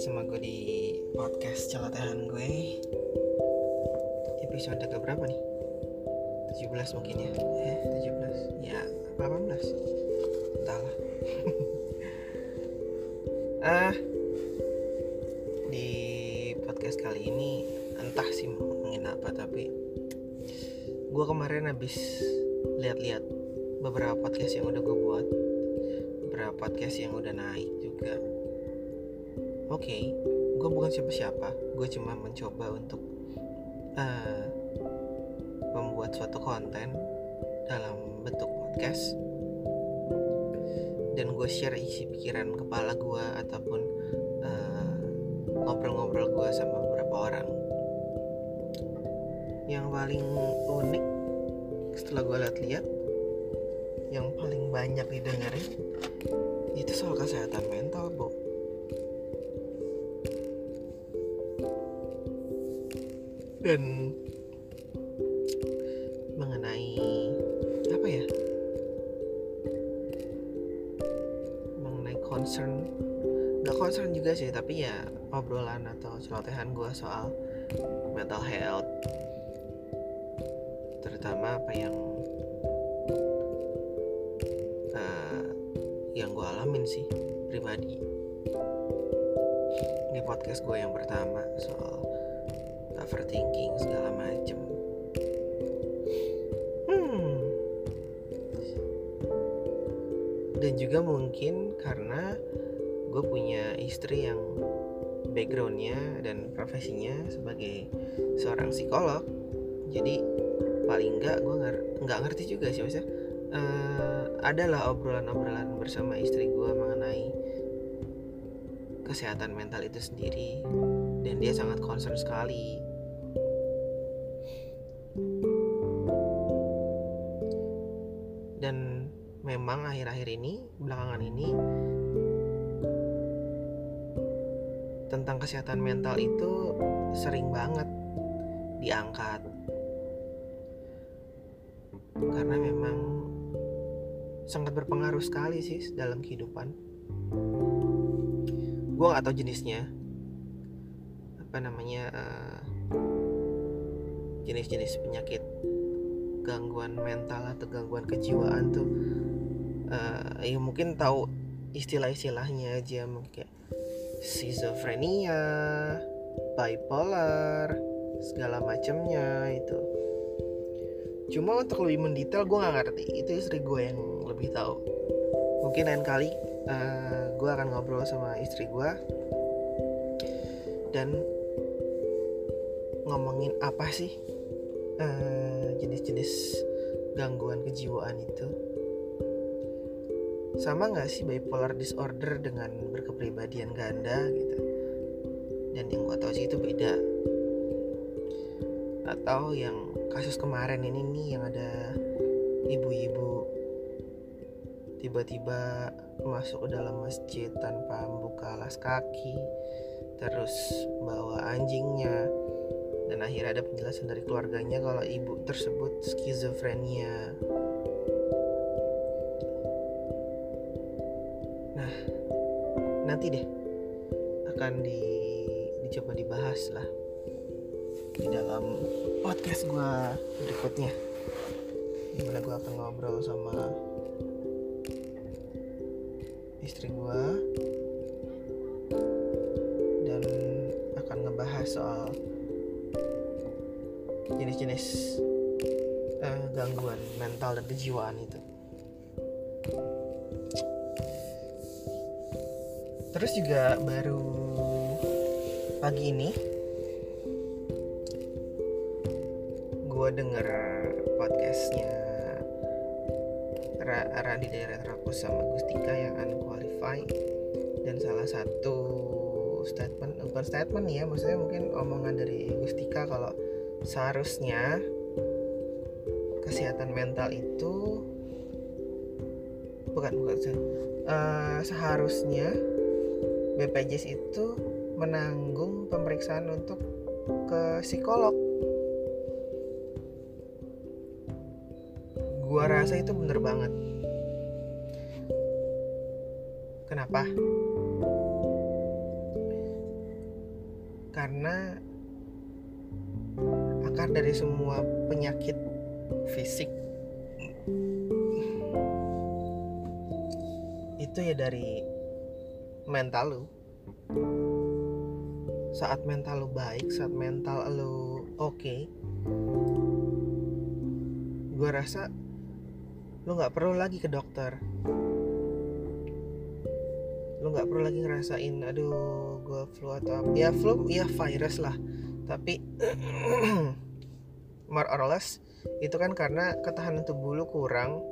sama gue di podcast celotehan gue. Episode ke berapa nih? 17 mungkin ya? Eh 17 Ya 18 Entahlah. Ah Di podcast kali ini Entah sih mau ngomongin apa Tapi Gue kemarin habis Lihat-lihat Beberapa podcast yang udah gue buat Beberapa podcast yang udah naik juga oke okay, gue bukan siapa-siapa. Gue cuma mencoba untuk uh, membuat suatu konten dalam bentuk podcast. Dan gue share isi pikiran kepala gue ataupun uh, ngobrol-ngobrol gue sama beberapa orang. Yang paling unik setelah gue lihat-lihat yang paling banyak didengarin itu soal kesehatan mental bu dan mengenai apa ya? Mengenai concern. Nggak concern juga sih tapi ya obrolan atau celotehan gue soal mental health. Terutama apa yang uh, yang gue alamin sih pribadi. Ini podcast gue yang pertama soal overthinking segala macem. Hmm. Dan juga mungkin karena gue punya istri yang backgroundnya dan profesinya sebagai seorang psikolog. Jadi paling enggak gue nggak nggak ngerti juga sih maksudnya uh, adalah obrolan-obrolan bersama istri gue mengenai kesehatan mental itu sendiri. Dan dia sangat concern sekali memang akhir-akhir ini belakangan ini tentang kesehatan mental itu sering banget diangkat. Karena memang sangat berpengaruh sekali sih dalam kehidupan. Gue gak tahu jenisnya. Apa namanya jenis-jenis uh, penyakit gangguan mental atau gangguan kejiwaan tuh uh, ya mungkin tahu istilah-istilahnya aja mungkin kayak schizophrenia, bipolar, segala macamnya itu. Cuma untuk lebih mendetail gue nggak ngerti, itu istri gue yang lebih tahu. Mungkin lain kali uh, gue akan ngobrol sama istri gue dan ngomongin apa sih jenis-jenis uh, gangguan kejiwaan itu sama nggak sih bipolar disorder dengan berkepribadian ganda gitu? Dan yang gue tahu sih itu beda. Atau yang kasus kemarin ini nih yang ada ibu-ibu tiba-tiba masuk ke dalam masjid tanpa membuka alas kaki terus bawa anjingnya dan akhirnya ada penjelasan dari keluarganya kalau ibu tersebut skizofrenia nanti deh akan di dicoba dibahas lah di dalam podcast gue berikutnya di mana gue akan ngobrol sama istri gue dan akan ngebahas soal jenis-jenis uh, gangguan mental dan kejiwaan itu. Terus juga baru pagi ini gue denger podcastnya Radi dari Rakus sama Gustika yang unqualified dan salah satu statement bukan statement ya maksudnya mungkin omongan dari Gustika kalau seharusnya kesehatan mental itu bukan bukan uh, seharusnya BPJS itu menanggung pemeriksaan untuk ke psikolog. Gua rasa itu bener banget. Kenapa? karena akar dari semua penyakit fisik itu ya dari mental lu. Saat mental lu baik saat mental lu oke okay, gue rasa lu nggak perlu lagi ke dokter. Lu nggak perlu lagi ngerasain aduh gue flu atau apa. Ya flu ya virus lah. Tapi more or less itu kan karena ketahanan tubuh lu kurang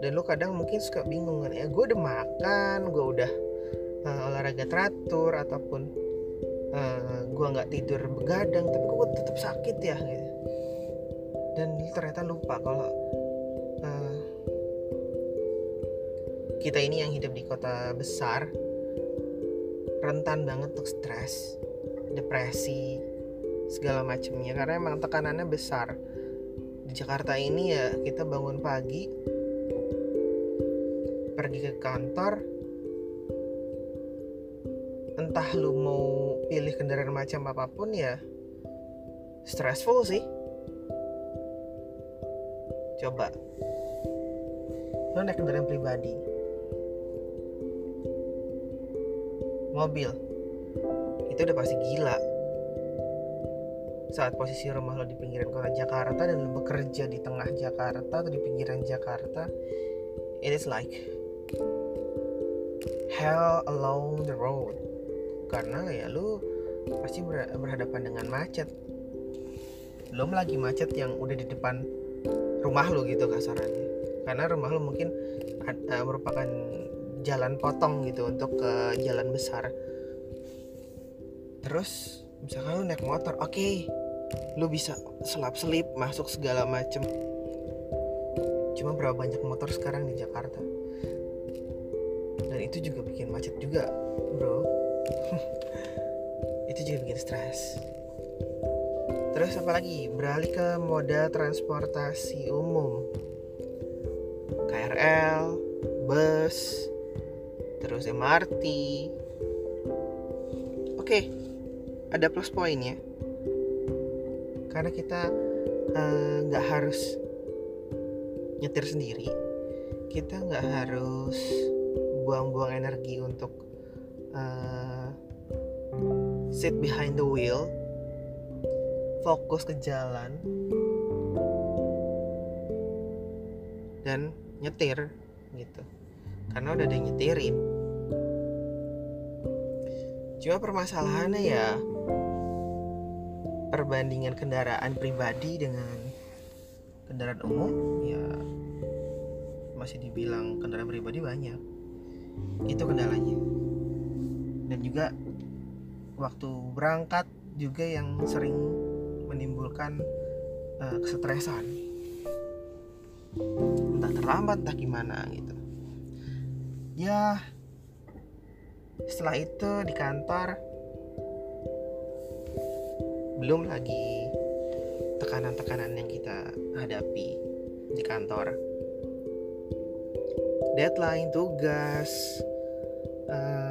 dan lu kadang mungkin suka bingung kan ya gue udah makan gue udah uh, olahraga teratur ataupun uh, eh, gue nggak tidur begadang tapi gue tetap sakit ya gitu dan ternyata lupa kalau uh, kita ini yang hidup di kota besar rentan banget untuk stres, depresi, segala macamnya karena emang tekanannya besar. Di Jakarta ini ya kita bangun pagi pergi ke kantor entah lu mau pilih kendaraan macam apa pun ya stressful sih. Coba. Lu naik kendaraan pribadi. Mobil. Itu udah pasti gila. Saat posisi rumah lo di pinggiran kota Jakarta dan lo bekerja di tengah Jakarta atau di pinggiran Jakarta it is like hell along the road karena ya lo pasti berhadapan dengan macet. Belum lagi macet yang udah di depan rumah lo gitu kasarannya. Karena rumah lo mungkin uh, merupakan jalan potong gitu untuk ke jalan besar. Terus misalkan lu naik motor oke okay, lu bisa selap selip masuk segala macem. Cuma berapa banyak motor sekarang di Jakarta? Dan itu juga bikin macet juga bro itu juga bikin stres. Terus apa lagi? Beralih ke moda transportasi umum. KRL bus terus MRT oke ada plus poinnya karena kita eh, nggak uh, harus nyetir sendiri kita nggak harus buang-buang energi untuk uh, sit behind the wheel fokus ke jalan dan nyetir gitu. Karena udah ada yang nyetirin. Cuma permasalahannya ya perbandingan kendaraan pribadi dengan kendaraan umum ya masih dibilang kendaraan pribadi banyak. Itu kendalanya dan juga waktu berangkat juga yang sering menimbulkan uh, kesetresan. Entah terlambat entah gimana gitu. Ya setelah itu di kantor belum lagi tekanan-tekanan yang kita hadapi di kantor. Deadline tugas uh,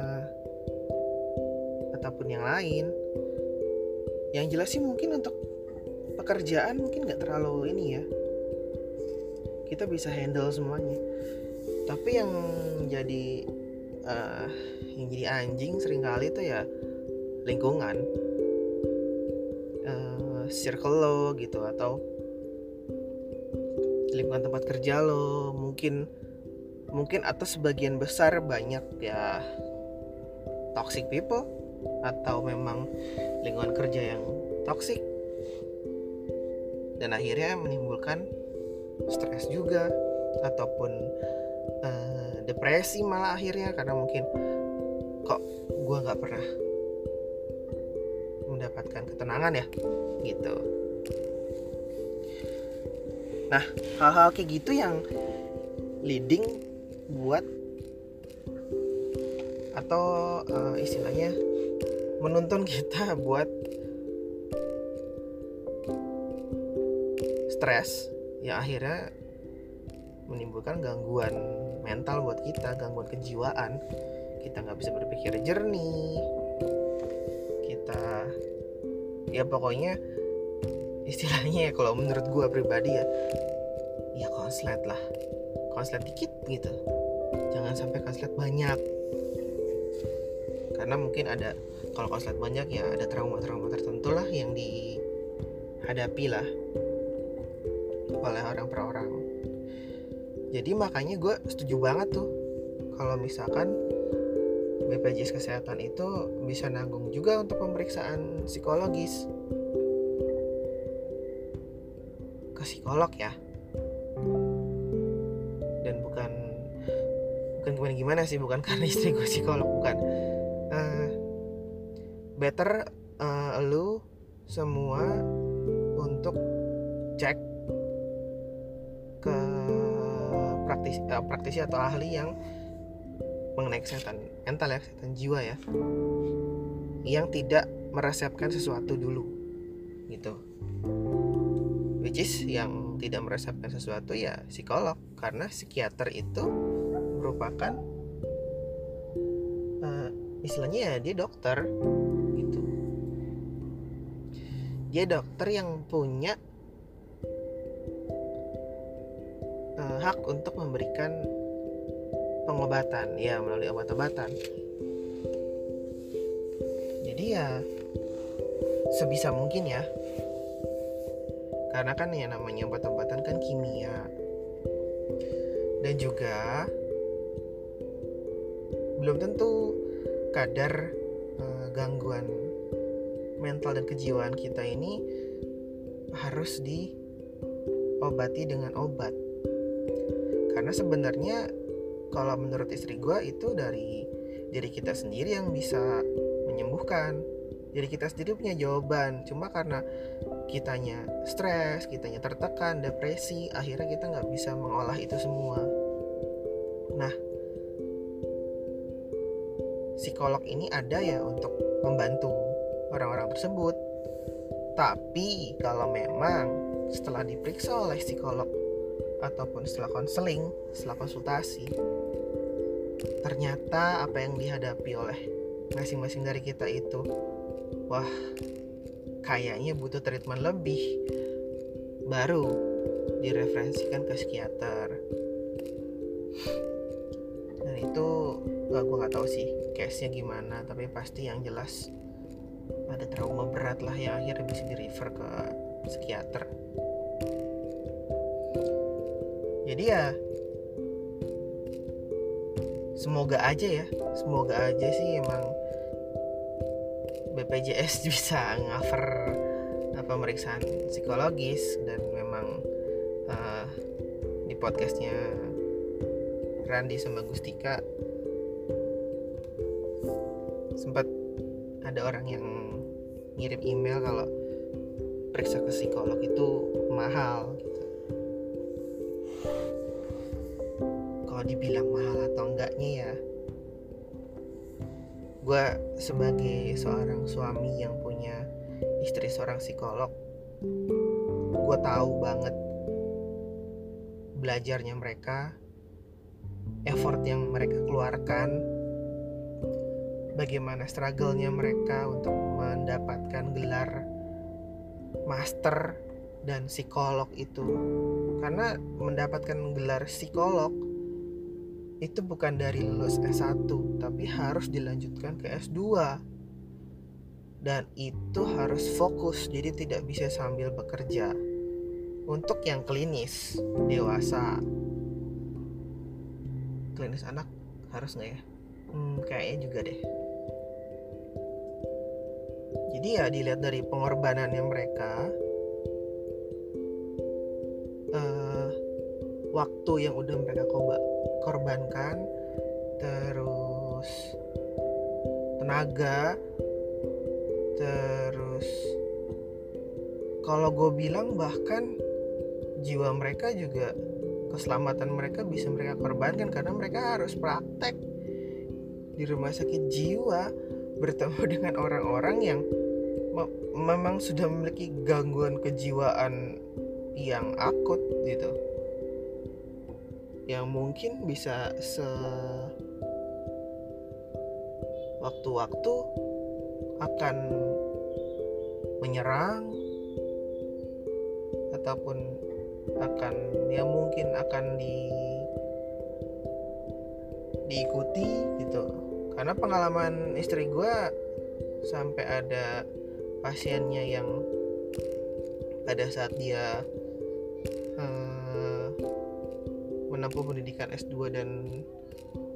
ataupun yang lain. Yang jelas sih mungkin untuk pekerjaan mungkin nggak terlalu ini ya. Kita bisa handle semuanya. Tapi yang jadi uh, yang jadi anjing sering kali itu ya lingkungan. Uh, circle lo gitu atau lingkungan tempat kerja lo. Mungkin mungkin atau sebagian besar banyak ya toxic people atau memang lingkungan kerja yang toxic. Dan akhirnya menimbulkan stres juga. Ataupun uh, depresi malah akhirnya. Karena mungkin kok gue nggak pernah mendapatkan ketenangan ya gitu. Nah hal-hal kayak gitu yang leading buat atau uh, istilahnya menuntun kita buat stres yang akhirnya menimbulkan gangguan mental buat kita gangguan kejiwaan. Kita nggak bisa berpikir jernih. Kita ya pokoknya istilahnya ya kalau menurut gue pribadi ya ya konslet lah. Konslet dikit gitu. Jangan sampai konslet banyak karena mungkin ada kalau konslet banyak ya ada trauma-trauma tertentu lah yang dihadapi lah oleh orang per orang. Jadi makanya gue setuju banget tuh kalau misalkan BPJS kesehatan itu bisa nanggung juga untuk pemeriksaan psikologis. Ke psikolog ya. Dan bukan bukan gimana gimana sih bukan karena istri gue psikolog bukan better uh, lu semua untuk cek ke praktisi, uh, praktisi atau ahli yang mengenai kesehatan mental ya kesehatan jiwa ya. Yang tidak meresepkan sesuatu dulu gitu. Which is yang tidak meresepkan sesuatu ya psikolog karena psikiater itu merupakan uh, istilahnya ya dia dokter dia dokter yang punya uh, hak untuk memberikan pengobatan. Ya melalui obat-obatan. Jadi ya sebisa mungkin ya. Karena kan ya namanya obat-obatan kan kimia. Dan juga belum tentu kadar uh, gangguan mental dan kejiwaan kita ini harus diobati dengan obat. Karena sebenarnya kalau menurut istri gue itu dari diri kita sendiri yang bisa menyembuhkan. Jadi kita sendiri punya jawaban. Cuma karena kitanya stres kitanya tertekan depresi akhirnya kita nggak bisa mengolah itu semua. Nah psikolog ini ada ya untuk membantu orang-orang tersebut tapi kalau memang setelah diperiksa oleh psikolog ataupun setelah konseling, setelah konsultasi, ternyata apa yang dihadapi oleh masing-masing dari kita itu, wah, kayaknya butuh treatment lebih, baru direferensikan ke psikiater. Dan itu gak gue nggak tahu sih case-nya gimana, tapi pasti yang jelas ada trauma berat lah yang akhirnya bisa di refer ke psikiater. Jadi ya semoga aja ya. Semoga aja sih emang BPJS bisa ngover uh, pemeriksaan psikologis dan memang uh, di podcastnya Randi sama Gustika sempat ada orang yang ngirim email kalau periksa ke psikolog itu mahal. Kalau dibilang mahal atau enggaknya ya gue sebagai seorang suami yang punya istri seorang psikolog gue tahu banget belajarnya mereka effort yang mereka keluarkan bagaimana struggle-nya mereka untuk mendapatkan gelar master dan psikolog itu. Karena mendapatkan gelar psikolog itu bukan dari lulus S1 tapi harus dilanjutkan ke S2 dan itu harus fokus jadi tidak bisa sambil bekerja. Untuk yang klinis dewasa. Klinis anak harus nggak ya hmm, kayaknya juga deh. Jadi ya dilihat dari pengorbanannya mereka uh, waktu yang udah mereka korbankan terus tenaga terus kalau gue bilang bahkan jiwa mereka juga keselamatan mereka bisa mereka korbankan karena mereka harus praktek di rumah sakit jiwa bertemu dengan orang-orang yang me memang sudah memiliki gangguan kejiwaan yang akut gitu. Yang mungkin bisa se waktu-waktu akan menyerang ataupun akan ya mungkin akan di diikuti gitu karena pengalaman istri gue sampai ada pasiennya yang pada saat dia uh, menempuh pendidikan S2 dan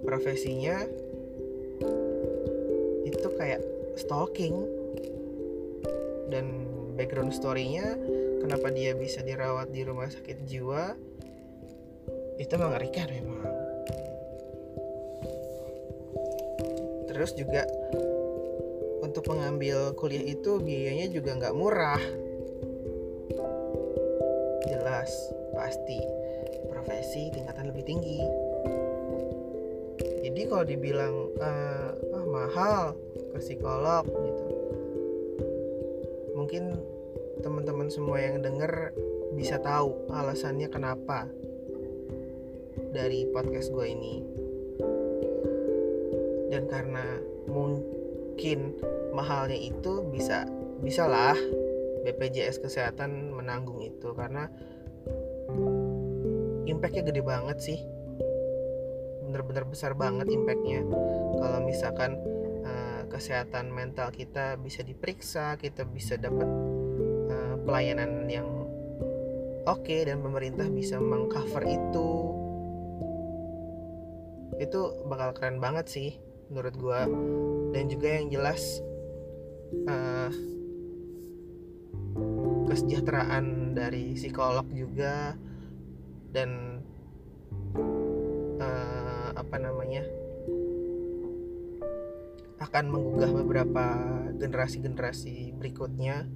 profesinya itu kayak stalking. Dan background story-nya kenapa dia bisa dirawat di rumah sakit jiwa itu mengerikan memang terus juga untuk mengambil kuliah itu biayanya juga nggak murah. Jelas pasti. Profesi tingkatan lebih tinggi. Jadi kalau dibilang ah, ah mahal ke psikolog gitu. Mungkin teman-teman semua yang denger bisa tahu alasannya kenapa dari podcast gue ini dan karena mungkin mahalnya itu bisa bisalah BPJS kesehatan menanggung itu. Karena impactnya gede banget sih. Bener-bener besar banget impactnya. Kalau misalkan uh, kesehatan mental kita bisa diperiksa kita bisa dapat uh, pelayanan yang oke okay, dan pemerintah bisa mengcover itu itu bakal keren banget sih menurut gue dan juga yang jelas uh, kesejahteraan dari psikolog juga dan uh, apa namanya akan menggugah beberapa generasi-generasi berikutnya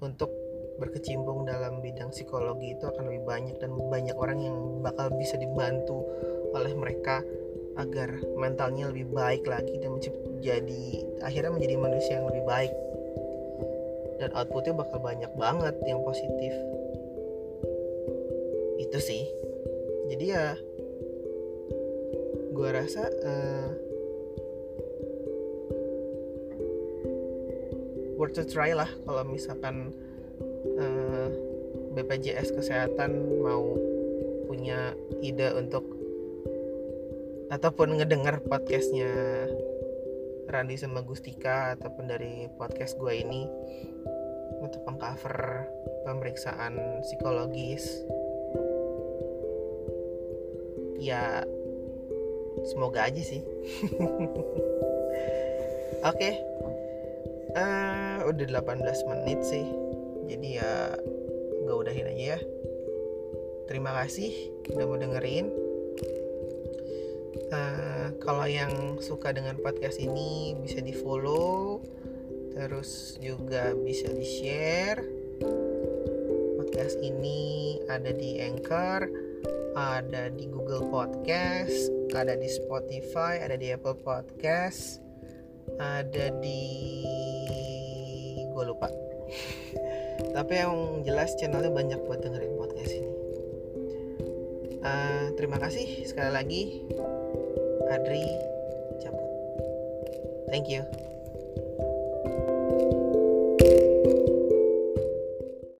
untuk berkecimpung dalam bidang psikologi itu akan lebih banyak dan banyak orang yang bakal bisa dibantu oleh mereka agar mentalnya lebih baik lagi dan jadi akhirnya menjadi manusia yang lebih baik. Dan outputnya bakal banyak banget yang positif. Itu sih. Jadi ya gue rasa uh, worth to try lah kalau misalkan uh, eh, BPJS kesehatan mau punya ide untuk ataupun ngedengar podcastnya Randi sama Gustika ataupun dari podcast gue ini. Untuk mengcover pemeriksaan psikologis. Ya semoga aja sih. Oke. Okay. uh, eh, udah 18 menit sih. Jadi ya gak udahin aja ya. Terima kasih udah mau dengerin Uh, kalau yang suka dengan podcast ini bisa di follow terus juga bisa di share podcast ini ada di Anchor ada di Google Podcast ada di Spotify ada di Apple Podcast ada di gue lupa. Tapi yang jelas channelnya banyak buat dengerin podcast ini. Uh, terima kasih sekali lagi Adri cabut. Thank you